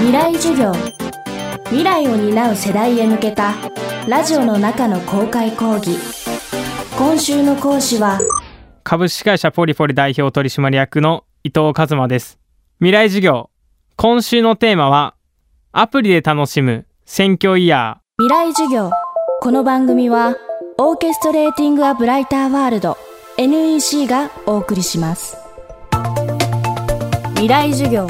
未来授業。未来を担う世代へ向けたラジオの中の公開講義。今週の講師は株式会社ポリポリ代表取締役の伊藤和馬です。未来授業。今週のテーマはアプリで楽しむ選挙イヤ未来授業。この番組はオーケストレーティング・ア・ブライター・ワールド NEC がお送りします。未来授業。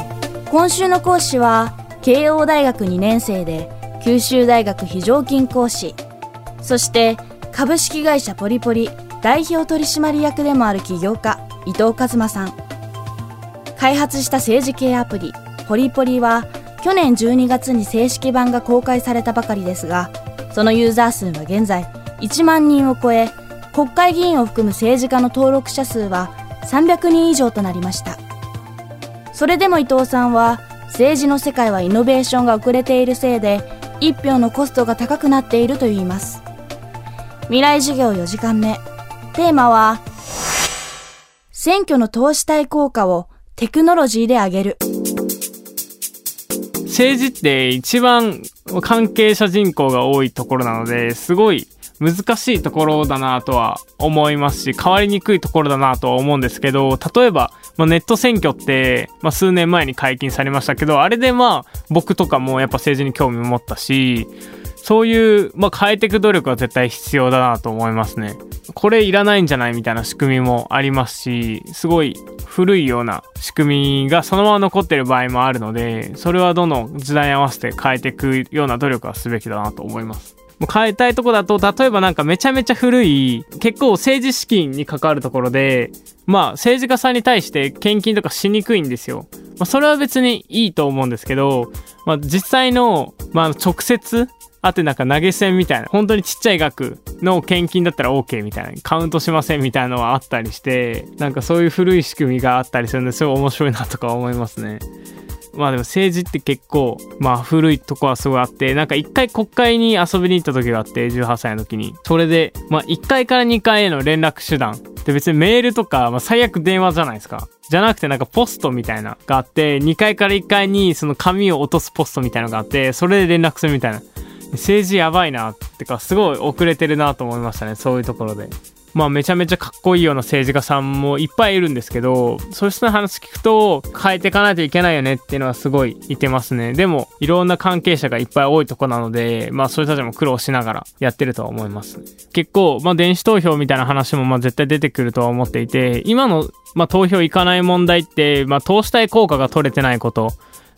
今週の講師は慶応大学2年生で九州大学非常勤講師。そして株式会社ポリポリ代表取締役でもある起業家伊藤和馬さん。開発した政治系アプリポリポリは去年12月に正式版が公開されたばかりですがそのユーザー数は現在1万人を超え国会議員を含む政治家の登録者数は300人以上となりました。それでも伊藤さんは政治の世界はイノベーションが遅れているせいで一票のコストが高くなっているといいます。未来授業4時間目。テーマは選挙の投資対効果をテクノロジーで上げる。政治って一番関係者人口が多いところなのですごい難しいところだなとは思いますし変わりにくいところだなとは思うんですけど例えば、まあ、ネット選挙って、まあ、数年前に解禁されましたけどあれでまあ僕とかもやっぱ政治に興味を持ったしそういう、まあ、変えていく努力は絶対必要だなと思いますね。これいらないんじゃないみたいな仕組みもありますし、すごい古いような仕組みがそのまま残ってる場合もあるので、それはどの時代に合わせて変えていくような努力はすべきだなと思います。もう変えたいとこだと、例えばなんかめちゃめちゃ古い、結構政治資金に関わるところで、まあ政治家さんに対して献金とかしにくいんですよ。まあそれは別にいいと思うんですけど、まあ実際の、まあ直接、あってなんか投げ銭みたいな、本当にちっちゃい額の献金だったら OK みたいな、カウントしませんみたいなのはあったりして、なんかそういう古い仕組みがあったりするんですごい面白いなとか思いますね。まあでも政治って結構、まあ古いとこはすごいあって、なんか一回国会に遊びに行った時があって、18歳の時に。それで、まあ1階から2階への連絡手段。で別にメールとか、まあ最悪電話じゃないですか。じゃなくてなんかポストみたいながあって、2階から1階にその紙を落とすポストみたいなのがあって、それで連絡するみたいな。政治やばいなってかすごい遅れてるなと思いましたねそういうところで。まあめちゃめちゃかっこいいような政治家さんもいっぱいいるんですけどそういう人の話聞くと変えていかないといけないよねっていうのはすごい言ってますね。でもいろんな関係者がいっぱい多いとこなのでまあそういう人たちも苦労しながらやってるとは思います結構まあ電子投票みたいな話もまあ絶対出てくるとは思っていて今のまあ投票行かない問題ってまあ投資対効果が取れてないこと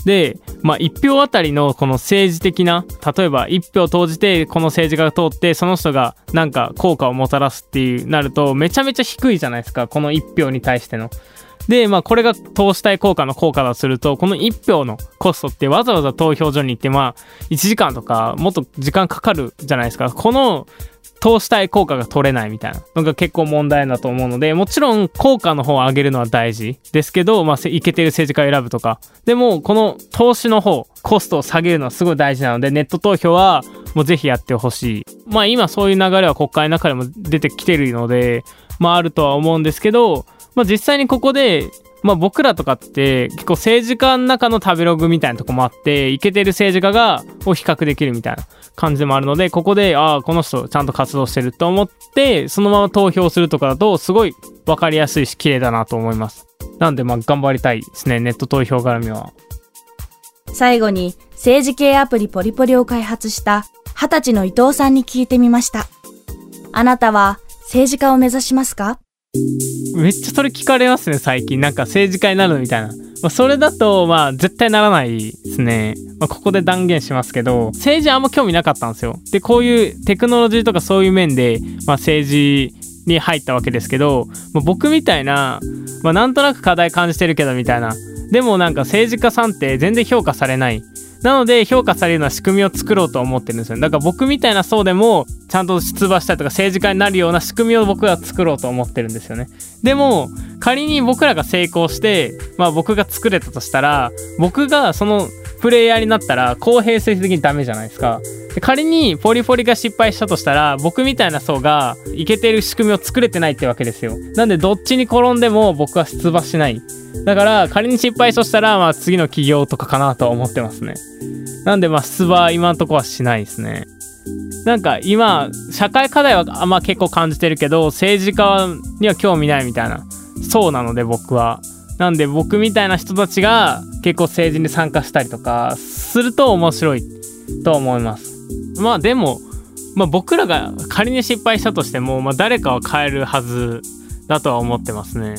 で、まあ、1票あたりのこの政治的な、例えば1票投じてこの政治家が通って、その人がなんか効果をもたらすっていうなると、めちゃめちゃ低いじゃないですか、この1票に対しての。で、まあ、これが投資対効果の効果だとすると、この1票のコストってわざわざ投票所に行って、まあ、1時間とかもっと時間かかるじゃないですか。この投資対効果が取れないみたいなのが結構問題だと思うので、もちろん効果の方を上げるのは大事ですけど、まあ、いけてる政治家を選ぶとか。でも、この投資の方、コストを下げるのはすごい大事なので、ネット投票はもうぜひやってほしい。まあ今そういう流れは国会の中でも出てきてるので、まああるとは思うんですけど、まあ実際にここで、まあ僕らとかって結構政治家の中の食べログみたいなとこもあって、イケてる政治家がを比較できるみたいな感じでもあるので、ここで、ああ、この人ちゃんと活動してると思って、そのまま投票するとかだと、すごい分かりやすいし、綺麗だなと思います。なんでまあ頑張りたいですね、ネット投票絡みは。最後に政治系アプリポリポリを開発した20歳の伊藤さんに聞いてみました。あなたは政治家を目指しますか？めっちゃそれ聞かれますね、最近。なんか政治家になるみたいな。まあ、それだと、まあ、絶対ならないですね。まあ、ここで断言しますけど、政治あんま興味なかったんですよ。で、こういうテクノロジーとかそういう面で、まあ、政治に入ったわけですけど、まあ、僕みたいな、まあ、なんとなく課題感じてるけどみたいな。でもなんか政治家さんって全然評価されない。なので評価されるような仕組みを作ろうと思ってるんですよね。だから僕みたいな層でもちゃんと出馬したりとか政治家になるような仕組みを僕は作ろうと思ってるんですよね。でも仮に僕らが成功して、まあ僕が作れたとしたら、僕がそのプレイヤーになったら公平性的にダメじゃないですか。で仮にポリポリが失敗したとしたら、僕みたいな層がいけてる仕組みを作れてないってわけですよ。なんでどっちに転んでも僕は出馬しない。だから仮に失敗としたら、まあ次の起業とかかなとは思ってますね。なんでまあ出馬今んとこはしないですね。なんか今、社会課題はあんま結構感じてるけど、政治家には興味ないみたいな。そうなので僕は。なんで僕みたいな人たちが結構政治に参加したりとかすると面白いと思います。まあでも、まあ、僕らが仮に失敗したとしても、まあ、誰かは変えるはずだとは思ってますね。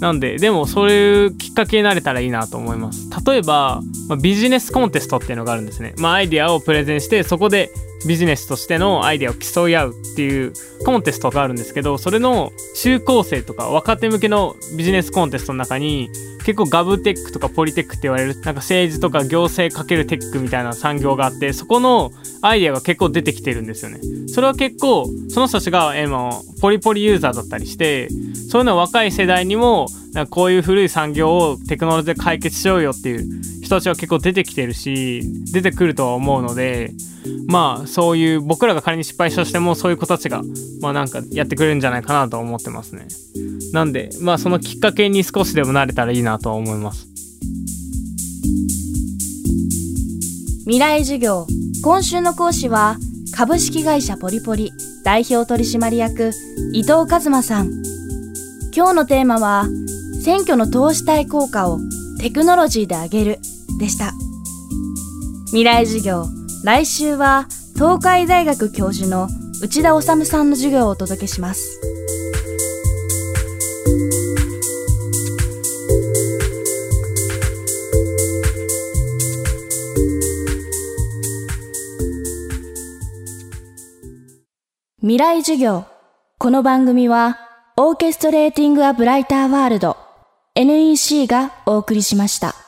なんで、でもそういうきっかけになれたらいいなと思います。例えば、まあ、ビジネスコンテストっていうのがあるんですね。まあ、アイデアをプレゼンして、そこでビジネスとしてのアイデアを競い合うっていうコンテストがあるんですけど、それの中高生とか若手向けのビジネスコンテストの中に、結構ガブテックとかポリテックって言われる、なんか政治とか行政かけるテックみたいな産業があって、そこのアイデアが結構出てきてるんですよね。それは結構、その人たちが、えー、ポリポリユーザーだったりして、そういうのは若い世代にも、なんかこういう古い産業をテクノロジーで解決しようよっていう人たちは結構出てきてるし、出てくるとは思うので、まあそういう僕らが仮に失敗したとしてもそういう子たちがまあなんかやってくれるんじゃないかなと思ってますね。なんでまあそのきっかけに少しでもなれたらいいなと思います。未来授業今週の講師は株式会社ポリポリ代表取締役伊藤和馬さん。今日のテーマは選挙の投資対効果をテクノロジーで上げるでした。未来授業来週は東海大学教授の内田治さんの授業をお届けします。未来授業。この番組はオーケストレーティング・ア・ブライター・ワールド。NEC がお送りしました。